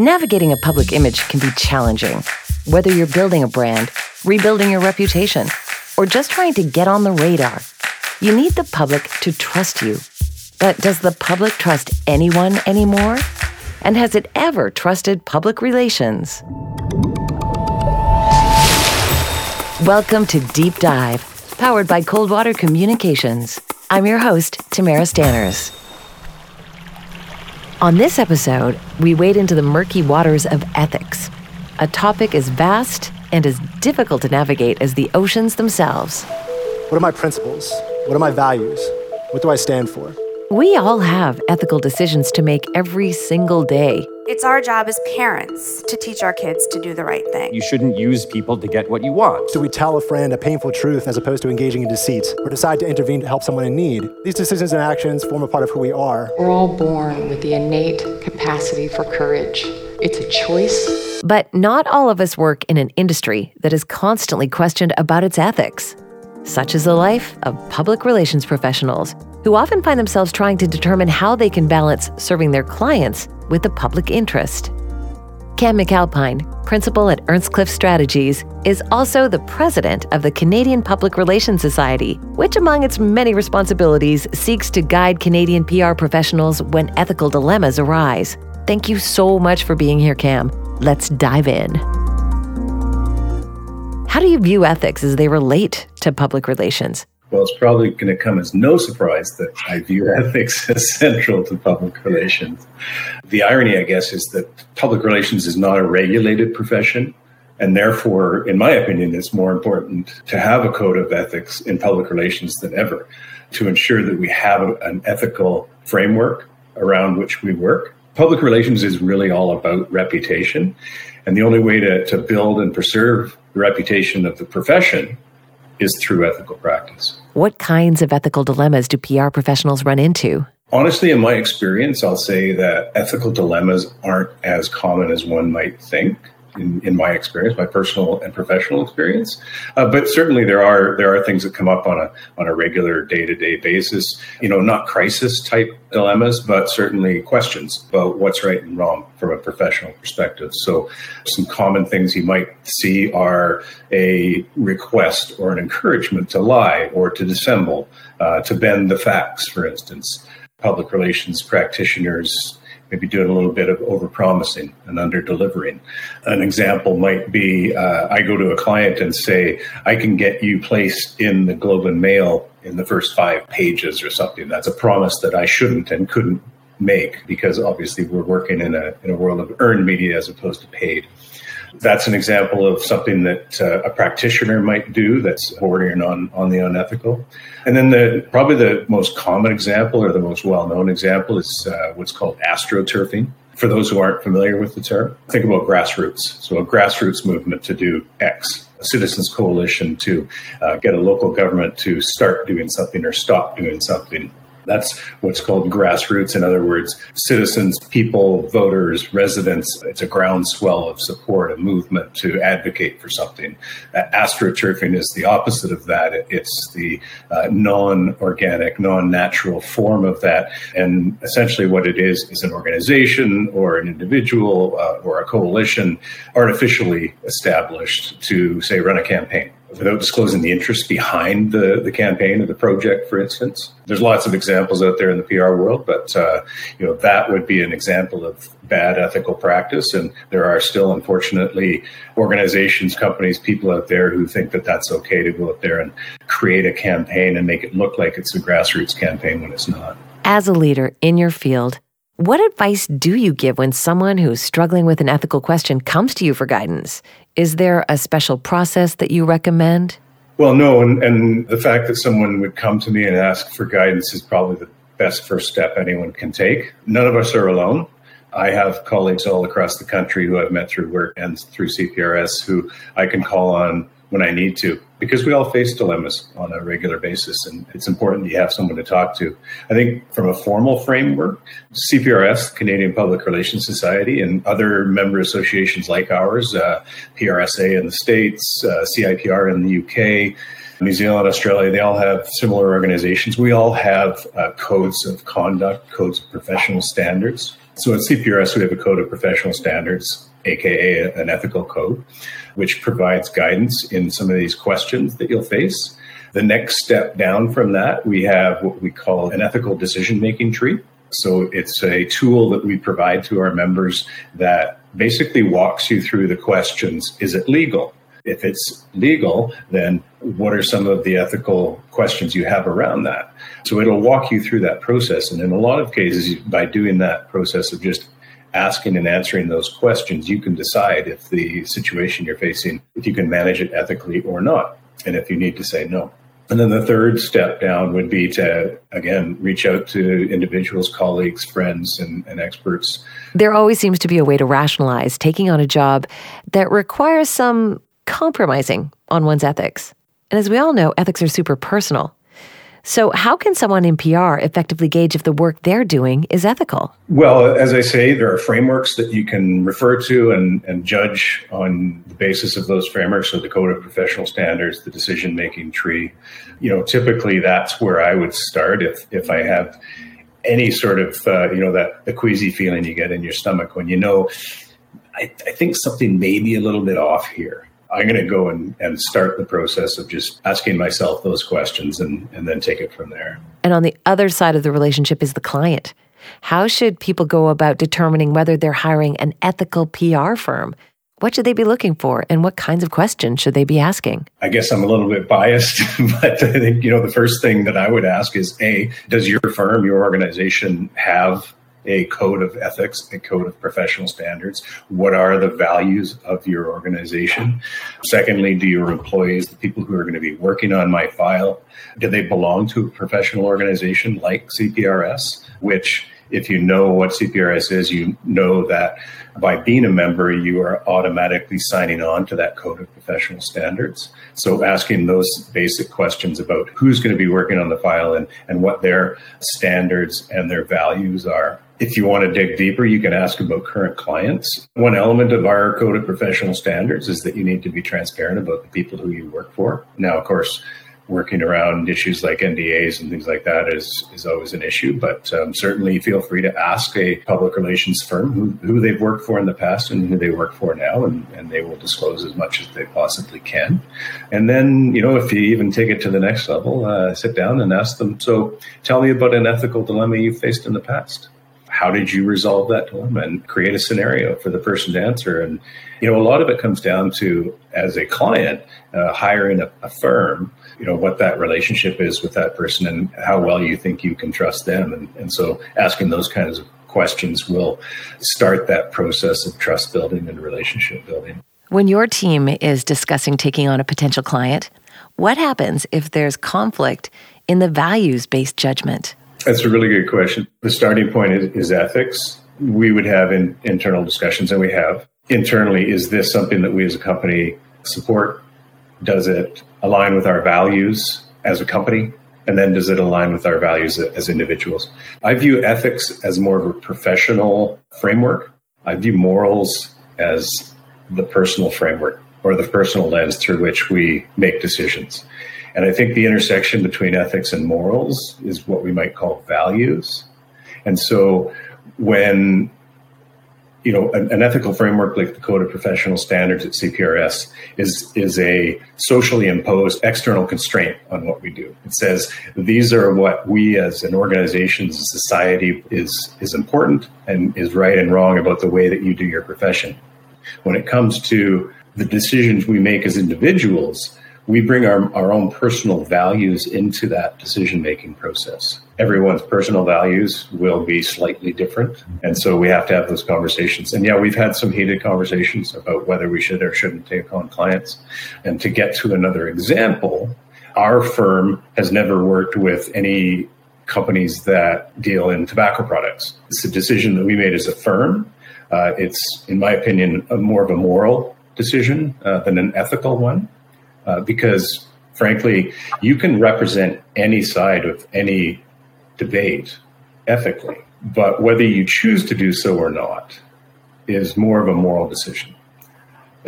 Navigating a public image can be challenging, whether you're building a brand, rebuilding your reputation, or just trying to get on the radar. You need the public to trust you. But does the public trust anyone anymore? And has it ever trusted public relations? Welcome to Deep Dive, powered by Coldwater Communications. I'm your host, Tamara Stanners. On this episode, we wade into the murky waters of ethics, a topic as vast and as difficult to navigate as the oceans themselves. What are my principles? What are my values? What do I stand for? We all have ethical decisions to make every single day. It's our job as parents to teach our kids to do the right thing. You shouldn't use people to get what you want. Do we tell a friend a painful truth as opposed to engaging in deceit, or decide to intervene to help someone in need? These decisions and actions form a part of who we are. We're all born with the innate capacity for courage. It's a choice. But not all of us work in an industry that is constantly questioned about its ethics. Such is the life of public relations professionals who often find themselves trying to determine how they can balance serving their clients with the public interest. Cam McAlpine, principal at Ernst Earnscliffe Strategies, is also the president of the Canadian Public Relations Society, which, among its many responsibilities, seeks to guide Canadian PR professionals when ethical dilemmas arise. Thank you so much for being here, Cam. Let's dive in. How do you view ethics as they relate to public relations? Well, it's probably going to come as no surprise that I view ethics as central to public relations. The irony, I guess, is that public relations is not a regulated profession. And therefore, in my opinion, it's more important to have a code of ethics in public relations than ever to ensure that we have an ethical framework around which we work. Public relations is really all about reputation. And the only way to, to build and preserve the reputation of the profession is through ethical practice. What kinds of ethical dilemmas do PR professionals run into? Honestly, in my experience, I'll say that ethical dilemmas aren't as common as one might think in, in my experience, my personal and professional experience. Uh, but certainly there are there are things that come up on a on a regular day to day basis. You know, not crisis type dilemmas, but certainly questions about what's right and wrong from a professional perspective. So, some common things you might see are a request or an encouragement to lie or to dissemble, uh, to bend the facts, for instance. Public relations practitioners maybe doing a little bit of overpromising and under delivering. An example might be uh, I go to a client and say, I can get you placed in the Globe and Mail in the first five pages or something. That's a promise that I shouldn't and couldn't make because obviously we're working in a, in a world of earned media as opposed to paid. That's an example of something that uh, a practitioner might do that's bordering on, on the unethical. And then the probably the most common example or the most well-known example is uh, what's called astroturfing. For those who aren't familiar with the term, think about grassroots. So a grassroots movement to do X, a citizens coalition to uh, get a local government to start doing something or stop doing something that's what's called grassroots. In other words, citizens, people, voters, residents. It's a groundswell of support, a movement to advocate for something. Uh, astroturfing is the opposite of that. It's the uh, non organic, non natural form of that. And essentially, what it is is an organization or an individual uh, or a coalition artificially established to, say, run a campaign without disclosing the interest behind the, the campaign or the project, for instance. There's lots of examples out there in the PR world, but uh, you know that would be an example of bad ethical practice. And there are still, unfortunately, organizations, companies, people out there who think that that's okay to go out there and create a campaign and make it look like it's a grassroots campaign when it's not. As a leader in your field, what advice do you give when someone who's struggling with an ethical question comes to you for guidance? Is there a special process that you recommend? Well, no. And, and the fact that someone would come to me and ask for guidance is probably the best first step anyone can take. None of us are alone. I have colleagues all across the country who I've met through work and through CPRS who I can call on when I need to, because we all face dilemmas on a regular basis, and it's important that you have someone to talk to. I think from a formal framework, CPRS, Canadian Public Relations Society, and other member associations like ours, uh, PRSA in the States, uh, CIPR in the UK, New Zealand, Australia, they all have similar organizations. We all have uh, codes of conduct, codes of professional standards So at CPRS, we have a code of professional standards, aka an ethical code, which provides guidance in some of these questions that you'll face. The next step down from that, we have what we call an ethical decision making tree. So it's a tool that we provide to our members that basically walks you through the questions Is it legal? If it's legal, then what are some of the ethical questions you have around that? So it'll walk you through that process. And in a lot of cases, by doing that process of just asking and answering those questions, you can decide if the situation you're facing, if you can manage it ethically or not, and if you need to say no. And then the third step down would be to, again, reach out to individuals, colleagues, friends, and, and, experts. There always seems to be a way to rationalize taking on a job that requires some compromising on one's ethics. And as we all know, ethics are super personal. So, how can someone in PR effectively gauge if the work they're doing is ethical? Well, as I say, there are frameworks that you can refer to and, and judge on the basis of those frameworks. So, the Code of Professional Standards, the decision making tree. You know, typically that's where I would start if, if I have any sort of, uh, you know, that the queasy feeling you get in your stomach when you know, I, I think something may be a little bit off here. I'm going to go and, and start the process of just asking myself those questions and, and then take it from there. And on the other side of the relationship is the client. How should people go about determining whether they're hiring an ethical PR firm? What should they be looking for and what kinds of questions should they be asking? I guess I'm a little bit biased, but I think, you know, the first thing that I would ask is A, does your firm, your organization have a code of ethics, a code of professional standards. What are the values of your organization? Secondly, do your employees, the people who are going to be working on my file, do they belong to a professional organization like CPRS, which if you know what CPRS is, you know that by being a member, you are automatically signing on to that code of professional standards. So asking those basic questions about who's going to be working on the file and, and what their standards and their values are if you want to dig deeper, you can ask about current clients. One element of our code of professional standards is that you need to be transparent about the people who you work for. Now, of course, working around issues like NDAs and things like that is is always an issue. But um, certainly, feel free to ask a public relations firm who, who they've worked for in the past and who they work for now, and, and they will disclose as much as they possibly can. And then, you know, if you even take it to the next level, uh, sit down and ask them. So, tell me about an ethical dilemma you've faced in the past how did you resolve that dilemma and create a scenario for the person to answer? And you know a lot of it comes down to as a client uh, hiring a, a, firm you know what that relationship is with that person and how well you think you can trust them. And, and so asking those kinds of questions will start that process of trust building and relationship building. When your team is discussing taking on a potential client what happens if there's conflict in the values based judgment that's a really good question. The starting point is, is ethics. We would have in, internal discussions, and we have internally. Is this something that we as a company support? Does it align with our values as a company? And then does it align with our values as individuals? I view ethics as more of a professional framework. I view morals as the personal framework or the personal lens through which we make decisions. And I think the intersection between ethics and morals is what we might call values. And so when you know an, an, ethical framework like the code of professional standards at cprs is is a socially imposed external constraint on what we do it says these are what we as an organization as a society is is important and is right and wrong about the way that you do your profession when it comes to the decisions we make as individuals we bring our, our own personal values into that decision making process. Everyone's personal values will be slightly different. And so we have to have those conversations. And yeah, we've had some heated conversations about whether we should or shouldn't take on clients. And to get to another example, our firm has never worked with any companies that deal in tobacco products. It's a decision that we made as a firm. Uh, it's, in my opinion, more of a moral decision uh, than an ethical one uh, because frankly, you can represent any side of any debate ethically, but whether you choose to do so or not is more of a moral decision.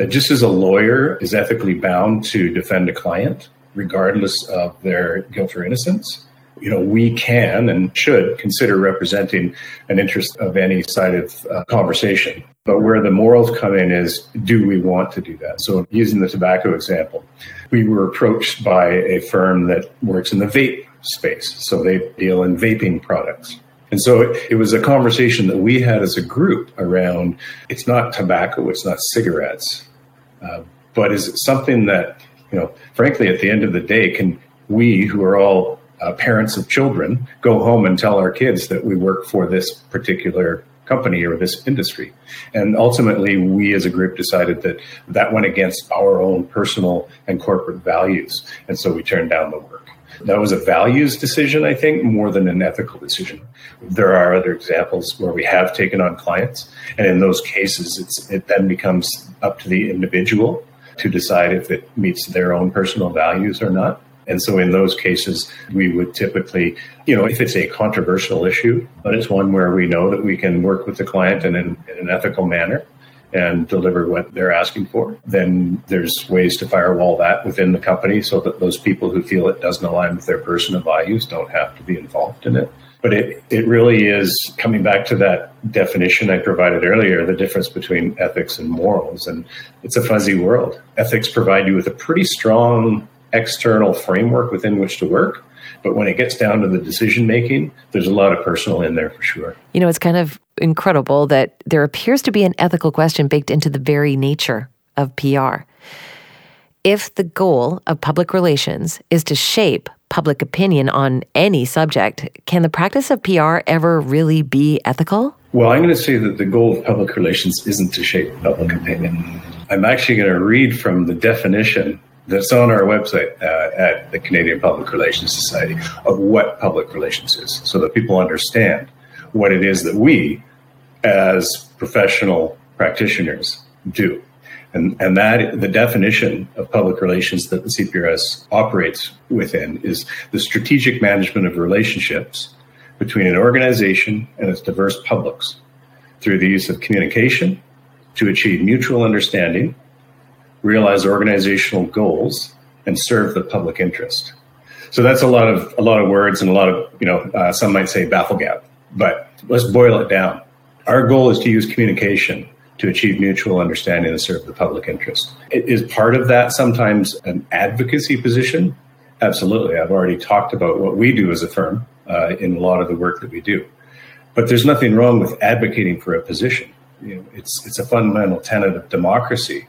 Uh, just as a lawyer is ethically bound to defend a client, regardless of their guilt or innocence, you know, we can and should consider representing an interest of any side of uh, conversation. But where the morals come in is do we want to do that? So, using the tobacco example, we were approached by a firm that works in the vape space. So, they deal in vaping products. And so it, was a conversation that we had as a group around it's not tobacco, it's not cigarettes, uh, but is it something that, you know, frankly, at the end of the day, can we who are all uh, parents of children go home and tell our kids that we work for this particular company or this industry. And ultimately, we as a group decided that that went against our own personal and corporate values. And so we turned down the work. That was a values decision, I think, more than an ethical decision. There are other examples where we have taken on clients, and in those cases, it then becomes up to the individual to decide if it meets their own personal values or not. And so in those cases, we would typically, you know, if it's a controversial issue, but it's one where we know that we can work with the client in an, in an ethical manner and deliver what they're asking for, then there's ways to firewall that within the company so that those people who feel it doesn't align with their personal values don't have to be involved in it. But it, it really is coming back to that definition I provided earlier the difference between ethics and morals. And it's a fuzzy world. Ethics provide you with a pretty strong external framework within which to work. But when it gets down to the decision making, there's a lot of personal in there for sure. You know, it's kind of incredible that there appears to be an ethical question baked into the very nature of PR. If the goal of public relations is to shape public opinion on any subject, can the practice of PR ever really be ethical? Well, I'm going to say that the goal of public relations isn't to shape public opinion. I'm actually going to read from the definition that's on our website uh, at the Canadian Public Relations Society of what public relations is so that people understand what it is that we as professional practitioners do. And, and that the definition of public relations that the CPRS operates within is the strategic management of relationships between an organization and its diverse publics through the use of communication to achieve mutual understanding realize organizational goals, and serve the public interest. So that's a lot of a lot of words and a lot of you know uh, some might say baffle gab, but let's boil it down. Our goal is to use communication to achieve mutual understanding and serve the public interest. It is part of that sometimes an advocacy position? Absolutely. I've already talked about what we do as a firm uh, in a lot of the work that we do. But there's nothing wrong with advocating for a position. You know, it's it's a fundamental tenet of democracy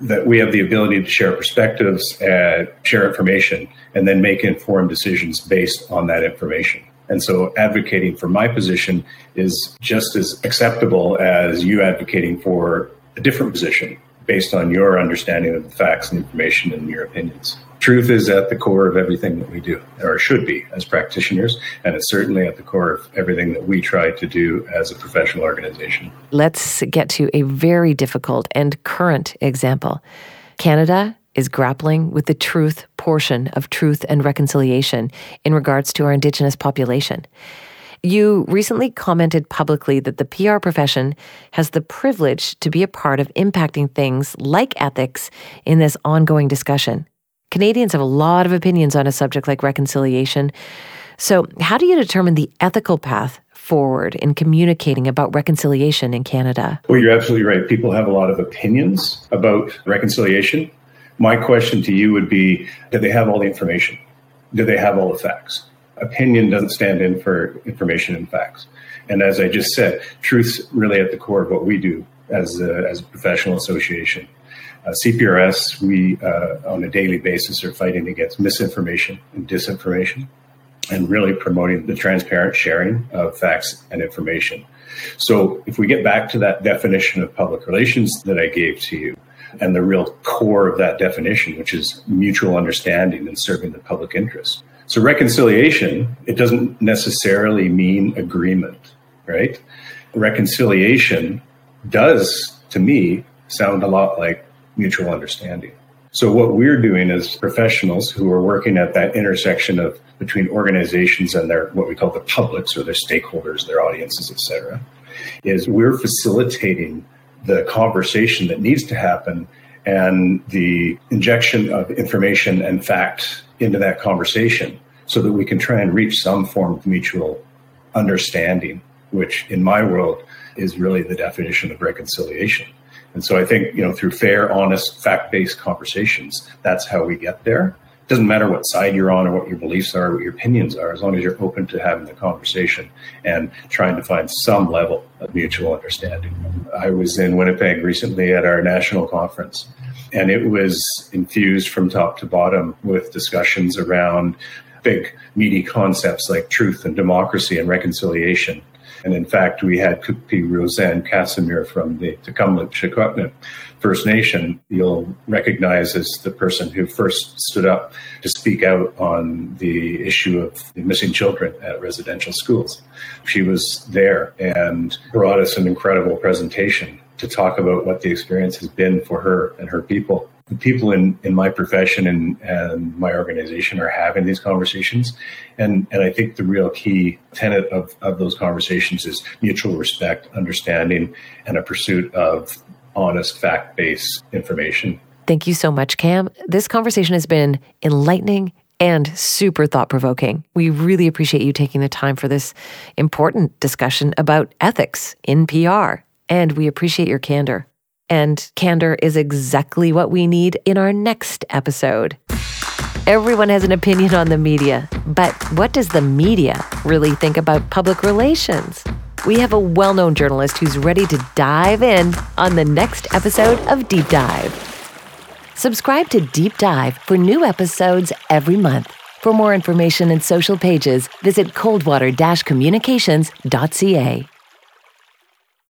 that we have the ability to share perspectives, and share information, and then make informed decisions based on that information. And so advocating for my position is just as acceptable as you advocating for a different position based on your understanding of the facts and information and your opinions. Truth is at the core of everything that we do, or should be as practitioners, and it's certainly at the core of everything that we try to do as a professional organization. Let's get to a very difficult and current example. Canada is grappling with the truth portion of truth and reconciliation in regards to our Indigenous population. You recently commented publicly that the PR profession has the privilege to be a part of impacting things like ethics in this ongoing discussion. Canadians have a lot of opinions on a subject like reconciliation. So, how do you determine the ethical path forward in communicating about reconciliation in Canada? Well, you're absolutely right. People have a lot of opinions about reconciliation. My question to you would be Do they have all the information? Do they have all the facts? opinion doesn't stand in for information and facts. And as I just said, truth's really at the core of what we do as a, as a professional association. Uh, CPRS, we uh, on a daily basis are fighting against misinformation and disinformation and really promoting the transparent sharing of facts and information. So, if we get back to that definition of public relations that I gave to you, and the real core of that definition, which is mutual understanding and serving the public interest, so reconciliation, it doesn't necessarily mean agreement, right? Reconciliation does, to me, sound a lot like mutual understanding. So what we're doing as professionals who are working at that intersection of between organizations and their what we call the publics or their stakeholders, their audiences, et cetera, is we're facilitating the conversation that needs to happen and the injection of information and fact into that conversation so that we can try and reach some form of mutual understanding, which in my world is really the definition of reconciliation. And so I think, you know, through fair, honest, fact based conversations, that's how we get there. It doesn't matter what side you're on or what your beliefs are, what your opinions are, as long as you're open to having the conversation and trying to find some level of mutual understanding. I was in Winnipeg recently at our national conference, and it was infused from top to bottom with discussions around big, meaty concepts like truth and democracy and reconciliation and in fact, we had Kupi Rosanne Casimir from the Tk'emlúp Secwepemc First Nation. You'll recognize as the person who first stood up to speak out on the issue of the missing children at residential schools. She was there and brought us an incredible presentation to talk about what the experience has been for her and her people the people in, in my profession and, and my organization are having these conversations. And, and I think the real key tenet of, of those conversations is mutual respect, understanding, and a pursuit of honest, fact based information. Thank you so much, Cam. This conversation has been enlightening and super thought provoking. We really appreciate you taking the time for this important discussion about ethics in PR. And we appreciate your candor. And candor is exactly what we need in our next episode. Everyone has an opinion on the media, but what does the media really think about public relations? We have a well known journalist who's ready to dive in on the next episode of Deep Dive. Subscribe to Deep Dive for new episodes every month. For more information and social pages, visit coldwater communications.ca.